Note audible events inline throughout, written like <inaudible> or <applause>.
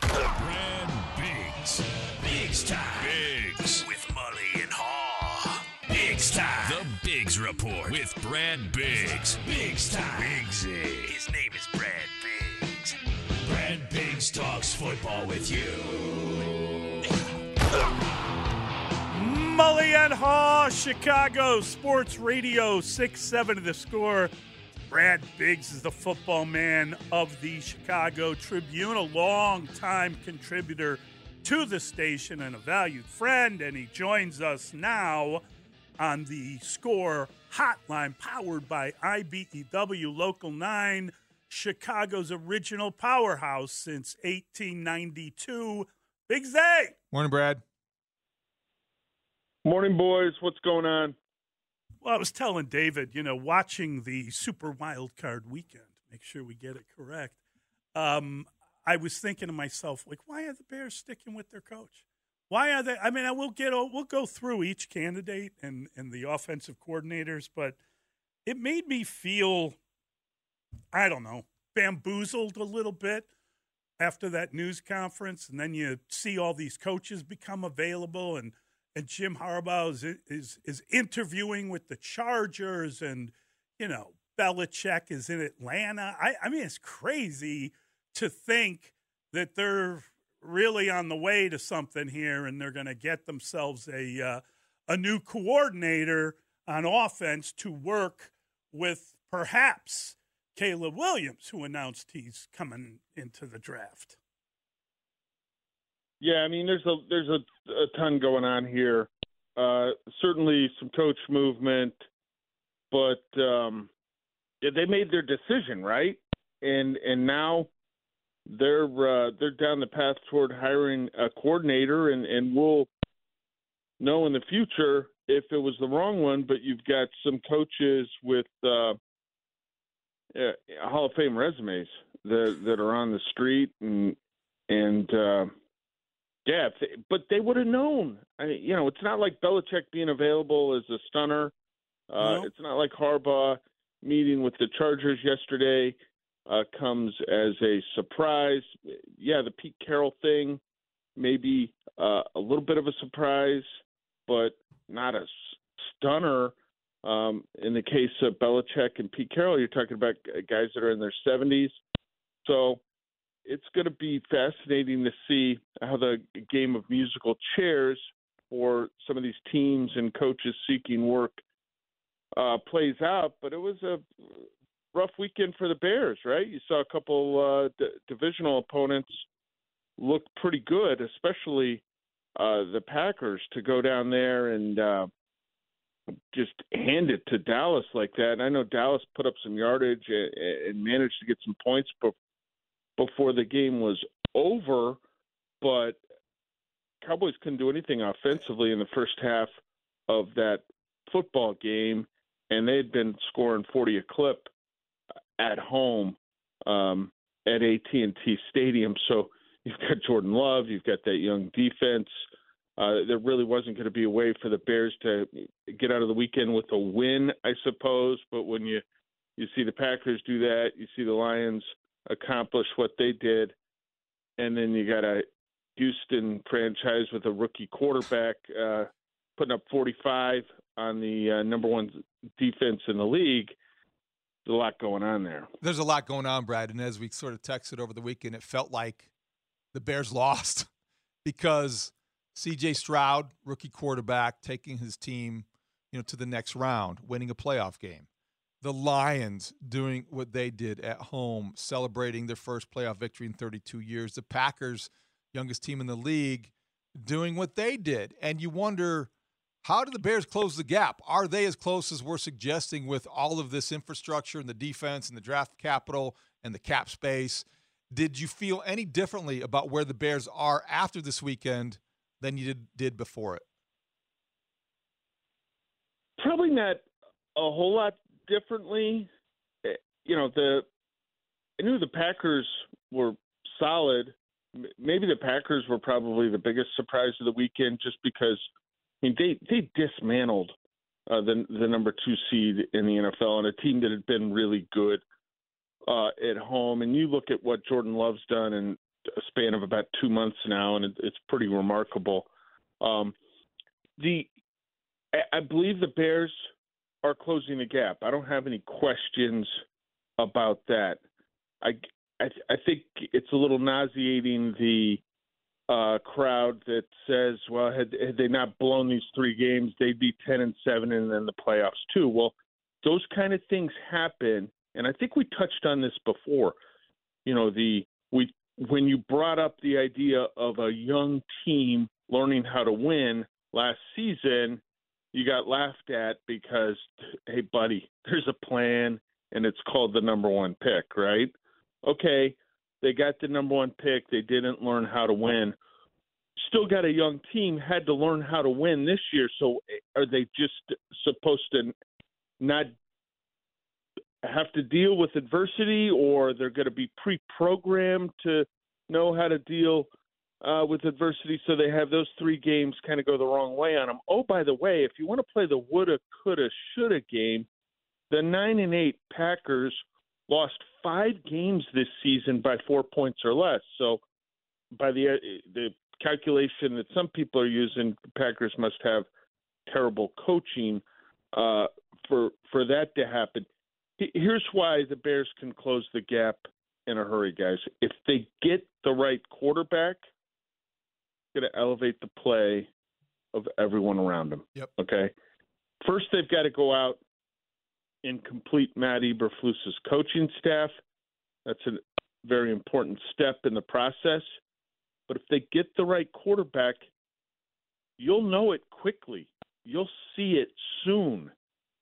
Brad Biggs. Biggs time. Biggs. With Mully and Haugh. Biggs time. The Biggs Report with Brad Biggs. Biggs time. Biggsy. His name is Brad Biggs. Brad Biggs talks football with you. Mully and Haugh, Chicago Sports Radio, 6 7 of the score. Brad Biggs is the football man of the Chicago Tribune, a long-time contributor to the station and a valued friend, and he joins us now on the score hotline powered by IBEW Local 9, Chicago's original powerhouse since 1892. Biggsy. Morning, Brad. Morning, boys. What's going on? Well, I was telling David, you know, watching the Super Wild Card weekend, make sure we get it correct. Um, I was thinking to myself, like, why are the Bears sticking with their coach? Why are they? I mean, I will get we'll go through each candidate and and the offensive coordinators, but it made me feel, I don't know, bamboozled a little bit after that news conference, and then you see all these coaches become available and and Jim Harbaugh is, is is interviewing with the Chargers, and you know Belichick is in Atlanta. I, I mean, it's crazy to think that they're really on the way to something here, and they're going to get themselves a uh, a new coordinator on offense to work with perhaps Caleb Williams, who announced he's coming into the draft. Yeah, I mean, there's a there's a, a ton going on here. Uh, certainly some coach movement, but um, they made their decision, right? And and now they're uh, they're down the path toward hiring a coordinator, and and we'll know in the future if it was the wrong one. But you've got some coaches with uh, Hall of Fame resumes that that are on the street, and and uh, yeah, but they would have known. I, you know, it's not like Belichick being available as a stunner. Uh, no. It's not like Harbaugh meeting with the Chargers yesterday uh, comes as a surprise. Yeah, the Pete Carroll thing, maybe uh, a little bit of a surprise, but not a stunner. Um, in the case of Belichick and Pete Carroll, you're talking about guys that are in their 70s. So it's going to be fascinating to see how the game of musical chairs for some of these teams and coaches seeking work uh, plays out. But it was a rough weekend for the Bears, right? You saw a couple uh, d- divisional opponents look pretty good, especially uh, the Packers, to go down there and uh, just hand it to Dallas like that. And I know Dallas put up some yardage and, and managed to get some points before the game was over, but Cowboys couldn't do anything offensively in the first half of that football game, and they had been scoring 40 a clip at home um, at AT&T Stadium. So you've got Jordan Love, you've got that young defense. Uh, there really wasn't going to be a way for the Bears to get out of the weekend with a win, I suppose. But when you you see the Packers do that, you see the Lions accomplish what they did, and then you got a Houston franchise with a rookie quarterback uh, putting up 45 on the uh, number one defense in the league. There's a lot going on there. There's a lot going on, Brad. And as we sort of texted over the weekend, it felt like the Bears <laughs> lost because C.J. Stroud, rookie quarterback, taking his team, you know, to the next round, winning a playoff game. The Lions doing what they did at home, celebrating their first playoff victory in 32 years. The Packers, youngest team in the league, doing what they did. And you wonder, how do the Bears close the gap? Are they as close as we're suggesting with all of this infrastructure and the defense and the draft capital and the cap space? Did you feel any differently about where the Bears are after this weekend than you did, did before it? Probably not a whole lot differently. Eh, you know, the I knew the Packers were solid. Maybe the Packers were probably the biggest surprise of the weekend, just because I mean they they dismantled uh, the the number two seed in the NFL and a team that had been really good uh, at home. And you look at what Jordan Love's done in a span of about two months now, and it, it's pretty remarkable. Um, the I, I believe the Bears are closing the gap. I don't have any questions about that. I I, I think it's a little nauseating the uh, crowd that says, well, had, had they not blown these three games, they'd be ten and seven, and then the playoffs too. Well, those kind of things happen, and I think we touched on this before. You know, the we when you brought up the idea of a young team learning how to win last season, you got laughed at because, hey, buddy, <laughs> there's a plan and it's called the number one pick, right? Okay, they got the number one pick. They didn't learn how to win. Still got a young team, had to learn how to win this year. So are they just supposed to not have to deal with adversity or they're going to be pre-programmed to know how to deal uh, with adversity so they have those three games kind of go the wrong way on them oh by the way if you want to play the woulda coulda shoulda game the nine and eight packers lost five games this season by four points or less so by the the calculation that some people are using the packers must have terrible coaching uh, for for that to happen here's why the Bears can close the gap in a hurry, guys. If they get the right quarterback, going to elevate the play of everyone around them. Yep. Okay. First, they've got to go out and complete Matt Eberflus's coaching staff. That's a very important step in the process. But if they get the right quarterback, you'll know it quickly. You'll see it soon.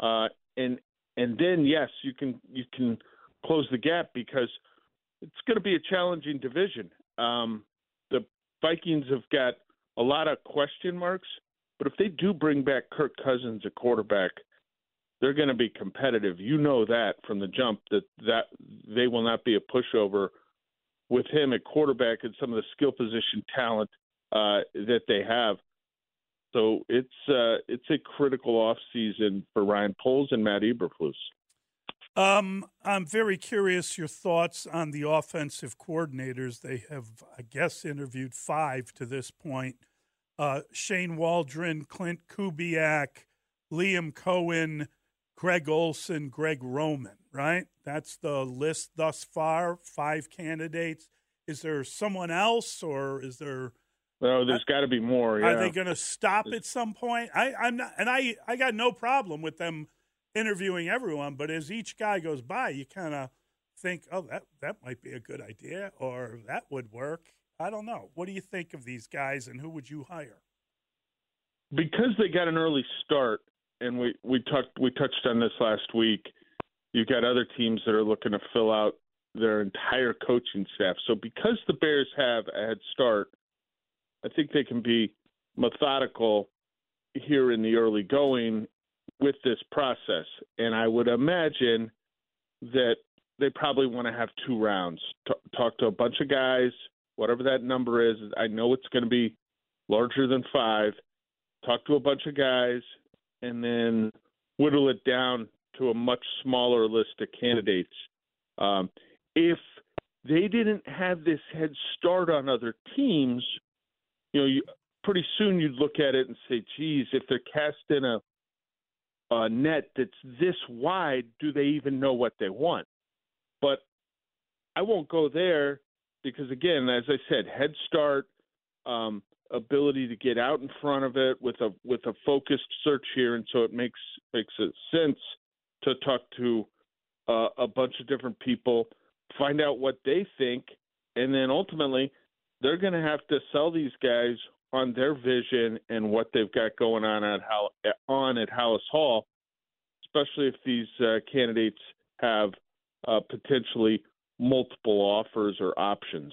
Uh, and and then yes, you can you can close the gap because it's going to be a challenging division. Um, the Vikings have got a lot of question marks, but if they do bring back Kirk Cousins at quarterback, they're going to be competitive. You know that from the jump that that they will not be a pushover with him at quarterback and some of the skill position talent uh, that they have. So it's uh, it's a critical off season for Ryan Poles and Matt Eberflus. Um, I'm very curious your thoughts on the offensive coordinators. They have, I guess, interviewed five to this point. Uh, Shane Waldron, Klint Kubiak, Liam Coen, Greg Olson, Greg Roman. Right? That's the list thus far. Five candidates. Is there someone else, or is there? No, there's got to be more. Yeah. Are they going to stop at some point? I, I'm not, and I, I got no problem with them interviewing everyone, but as each guy goes by, you kind of think, oh, that that might be a good idea, or that would work. I don't know. What do you think of these guys, and who would you hire? Because they got an early start, and we we talked we touched on this last week. You've got other teams that are looking to fill out their entire coaching staff. So because the Bears have a head start, I think they can be methodical here in the early going with this process. And I would imagine that they probably want to have two rounds. T- talk to a bunch of guys, whatever that number is. I know it's going to be larger than five. Talk to a bunch of guys, and then whittle it down to a much smaller list of candidates. Um, if they didn't have this head start on other teams, you know, you, pretty soon you'd look at it and say, geez, if they're cast in a, a net that's this wide, do they even know what they want? But I won't go there because again, as I said, head start, um, ability to get out in front of it with a with a focused search here, and so it makes makes it sense to talk to uh, a bunch of different people, find out what they think, and then ultimately they're going to have to sell these guys on their vision and what they've got going on at Hall- on at Halas Hall, especially if these uh, candidates have uh, potentially multiple offers or options.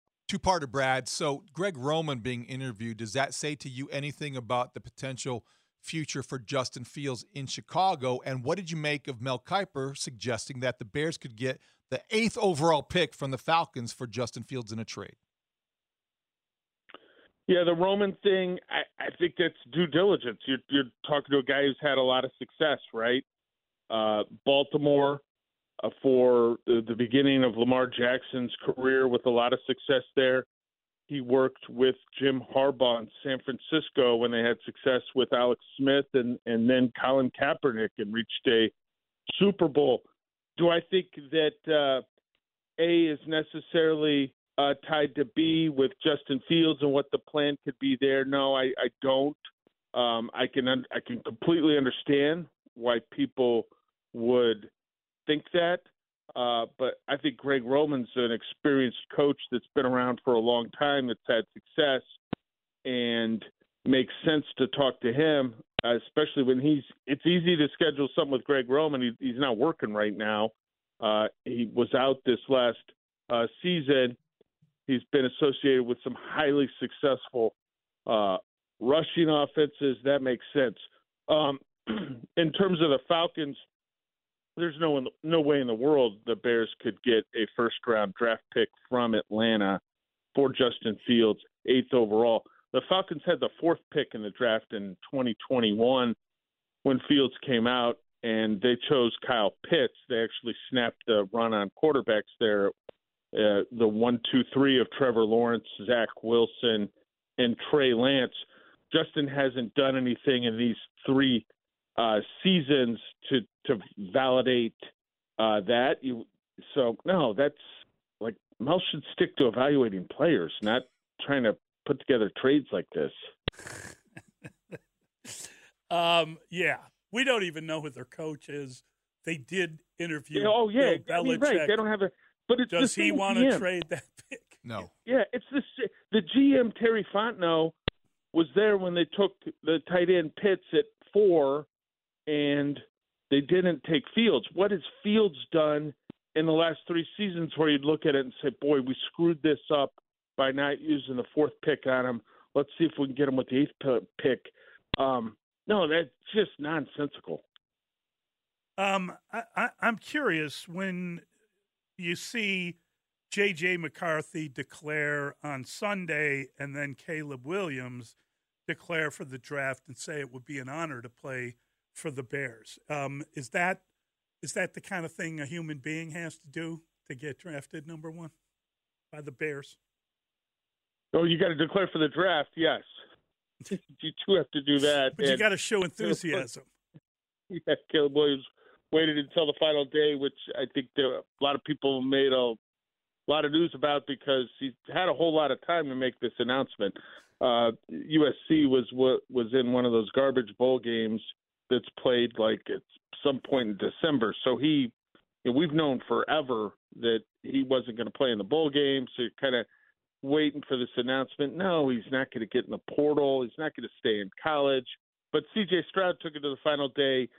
Two parter, Brad. So, Greg Roman being interviewed, does that say to you anything about the potential future for Justin Fields in Chicago? And what did you make of Mel Kiper suggesting that the Bears could get the eighth overall pick from the Falcons for Justin Fields in a trade? Yeah, the Roman thing, I, I think that's due diligence. You're, you're talking to a guy who's had a lot of success, right? Uh, Baltimore for the, the beginning of Lamar Jackson's career with a lot of success there. He worked with Jim Harbaugh in San Francisco when they had success with Alex Smith and, and then Colin Kaepernick and reached a Super Bowl. Do I think that uh, A is necessarily uh, tied to B with Justin Fields and what the plan could be there? No, I, I don't. Um, I can un- I can completely understand why people would think that, uh, but I think Greg Roman's an experienced coach that's been around for a long time that's had success, and makes sense to talk to him, especially when he's. It's easy to schedule something with Greg Roman. He, he's not working right now. Uh, he was out this last uh, season. He's been associated with some highly successful uh, rushing offenses. That makes sense. Um, <clears throat> in terms of the Falcons, there's no no way in the world the Bears could get a first round draft pick from Atlanta for Justin Fields, eighth overall. The Falcons had the fourth pick in the draft in 2021 when Fields came out, and they chose Kyle Pitts. They actually snapped the run on quarterbacks there. Uh, the one, two, three of Trevor Lawrence, Zach Wilson, and Trey Lance. Justin hasn't done anything in these three uh, seasons to to validate uh, that. You so no, that's like Mel should stick to evaluating players, not trying to put together trades like this. <laughs> um, yeah, we don't even know who their coach is. They did interview. Yeah, oh yeah, Bill I mean, right. They don't have a. But it's does he want to trade that pick? No. Yeah, it's the the GM Terry Fontenot was there when they took the tight end Pitts at four, and they didn't take Fields. What has Fields done in the last three seasons where you'd look at it and say, boy, we screwed this up by not using the fourth pick on him. Let's see if we can get him with the eighth pick. Um, no, that's just nonsensical. Um, I, I, I'm curious when you see J.J. McCarthy declare on Sunday and then Caleb Williams declare for the draft and say it would be an honor to play for the Bears. Um, is that is that the kind of thing a human being has to do to get drafted number one? by the Bears. Oh, you got to declare for the draft. Yes, <laughs> you do have to do that. But you got to show enthusiasm. <laughs> yeah, Caleb Williams waited until the final day, which I think there, a lot of people made a lot of news about because he had a whole lot of time to make this announcement. Uh, USC was was in one of those garbage bowl games that's played like at some point in December, so he. You know, we've known forever that he wasn't going to play in the bowl game, so you're kind of waiting for this announcement. No, he's not going to get in the portal. He's not going to stay in college. But C.J. Stroud took it to the final day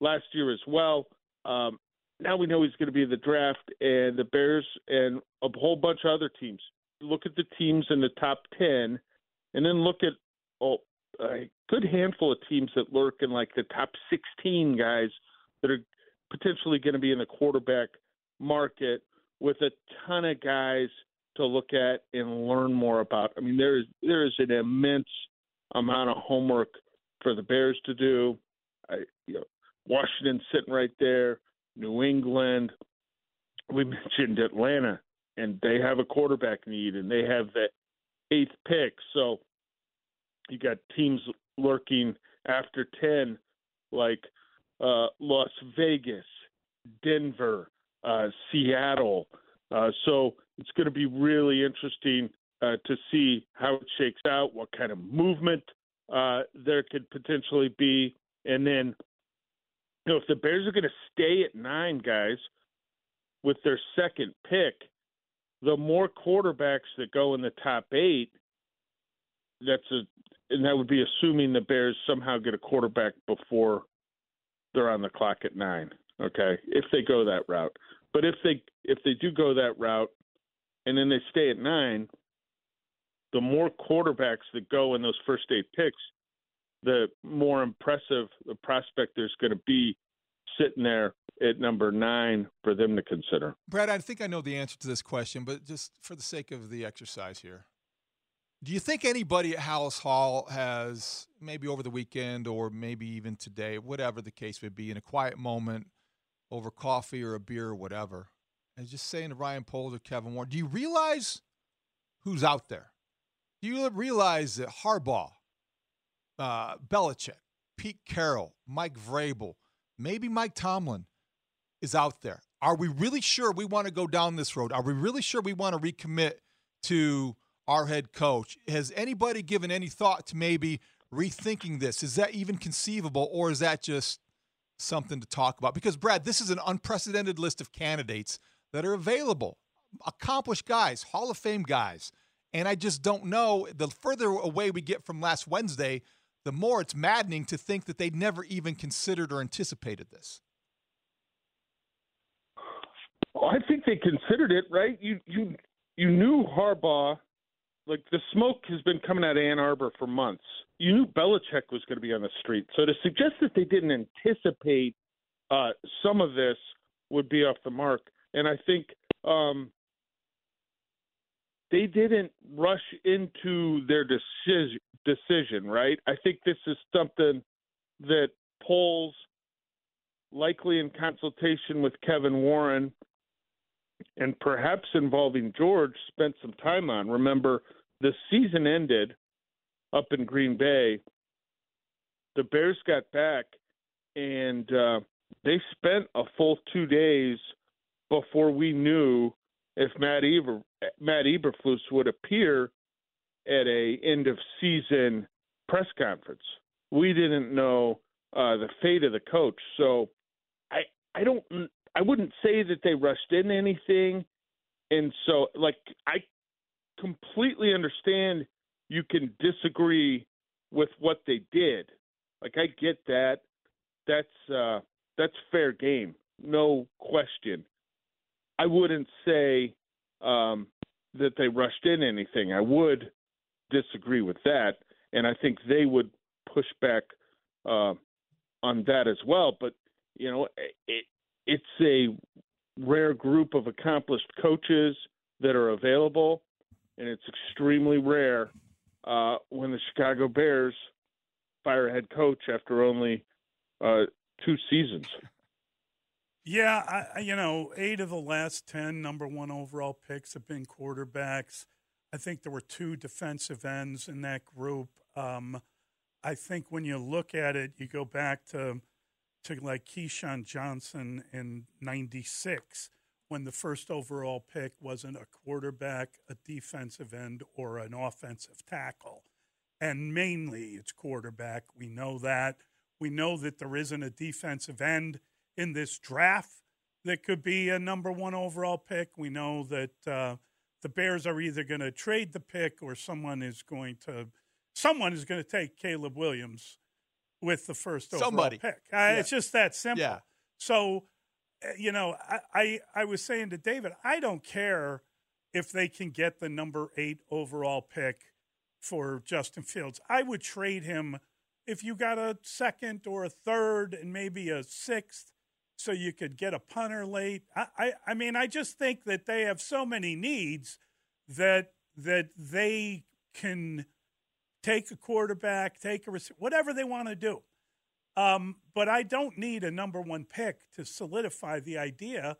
last year as well. Um, now we know he's going to be in the draft, and the Bears and a whole bunch of other teams. Look at the teams in the top ten, and then look at oh, a good handful of teams that lurk in like the top sixteen guys that are potentially going to be in the quarterback market with a ton of guys to look at and learn more about. I mean, there is there is an immense amount of homework for the Bears to do. I, you know, Washington sitting right there, New England. We <laughs> mentioned Atlanta, and they have a quarterback need, and they have that eighth pick. So you got teams lurking after ten, like uh, Las Vegas, Denver, uh, Seattle. Uh, so it's going to be really interesting uh, to see how it shakes out, what kind of movement uh, there could potentially be, and then you know if the Bears are going to stay at nine guys with their second pick, the more quarterbacks that go in the top eight, that's a and that would be assuming the Bears somehow get a quarterback before they're on the clock at nine. Okay, if they go that route, but if they if they do go that route, and then they stay at nine, the more quarterbacks that go in those first eight picks, the more impressive the prospect there's going to be sitting there at number nine for them to consider. Brad, I think I know the answer to this question, but just for the sake of the exercise here, do you think anybody at Halas Hall has maybe over the weekend or maybe even today, whatever the case may be, in a quiet moment over coffee or a beer or whatever, is just saying to Ryan Poles or Kevin Warren, do you realize who's out there? Do you realize that Harbaugh, uh, Belichick, Pete Carroll, Mike Vrabel, maybe Mike Tomlin is out there? Are we really sure we want to go down this road? Are we really sure we want to recommit to our head coach? Has anybody given any thought to maybe rethinking this? Is that even conceivable, or is that just something to talk about? Because, Brad, this is an unprecedented list of candidates that are available, accomplished guys, Hall of Fame guys. And I just don't know. The further away we get from last Wednesday, the more it's maddening to think that they never even considered or anticipated this. Well, I think they considered it, right? You you you knew Harbaugh, like the smoke has been coming out of Ann Arbor for months. You knew Belichick was going to be on the street, so to suggest that they didn't anticipate uh, some of this would be off the mark. And I think um, they didn't rush into their decision, decision, right? I think this is something that Poles, likely in consultation with Kevin Warren and perhaps involving George, spent some time on. Remember, the season ended up in Green Bay. The Bears got back, and uh, they spent a full two days – before we knew if Matt Eber, Matt Eberflus would appear at a end of season press conference. We didn't know uh, the fate of the coach, so I I don't I wouldn't say that they rushed in anything, and so like I completely understand you can disagree with what they did. Like I get that. That's uh that's fair game. No question. I wouldn't say um, that they rushed in anything. I would disagree with that, and I think they would push back uh, on that as well. But you know, it, it's a rare group of accomplished coaches that are available, and it's extremely rare uh, when the Chicago Bears fire a head coach after only uh, two seasons. Yeah, I, you know, eight of the last 10 number one overall picks have been quarterbacks. I think there were two defensive ends in that group. Um, I think when you look at it, you go back to to like Keyshawn Johnson in '96 when the first overall pick wasn't a quarterback, a defensive end, or an offensive tackle, and mainly it's quarterback. We know that. We know that there isn't a defensive end in this draft that could be a number one overall pick. We know that uh, the Bears are either going to trade the pick or someone is going to someone is going to take Caleb Williams with the first overall Somebody. pick. Uh, Yeah. It's just that simple. Yeah. So, uh, you know, I, I I was saying to David, I don't care if they can get the number eight overall pick for Justin Fields. I would trade him if you got a second or a third and maybe a sixth, so you could get a punter late. I I, I mean, I just think that they have so many needs that that they can take a quarterback, take a receiver, whatever they want to do. Um, but I don't need a number one pick to solidify the idea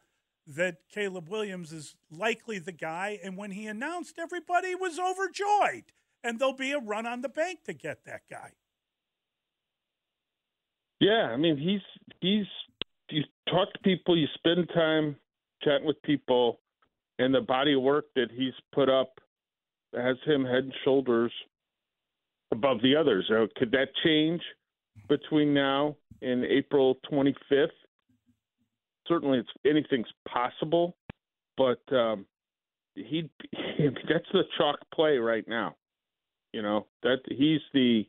that Caleb Williams is likely the guy. And when he announced, everybody was overjoyed. And there'll be a run on the bank to get that guy. Yeah, I mean he's he's you talk to people, you spend time chatting with people, and the body of work that he's put up has him head and shoulders above the others. Now, could that change between now and April 25th? Certainly, it's, anything's possible, but um, he <laughs> that's the chalk play right now. You know that he's the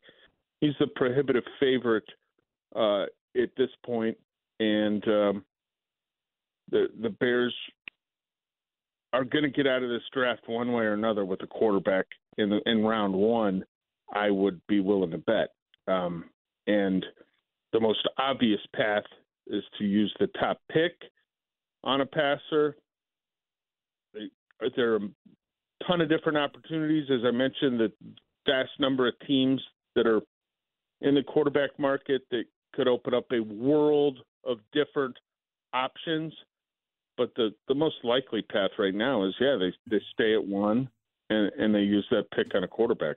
he's the prohibitive favorite uh, at this point, and um, the the Bears are going to get out of this draft one way or another with a quarterback in the, in round one. I would be willing to bet, um, and the most obvious path is to use the top pick on a passer. There are a ton of different opportunities, as I mentioned, the vast number of teams that are in the quarterback market that could open up a world of different options. But the, the most likely path right now is yeah, they they stay at one and, and they use that pick on a quarterback.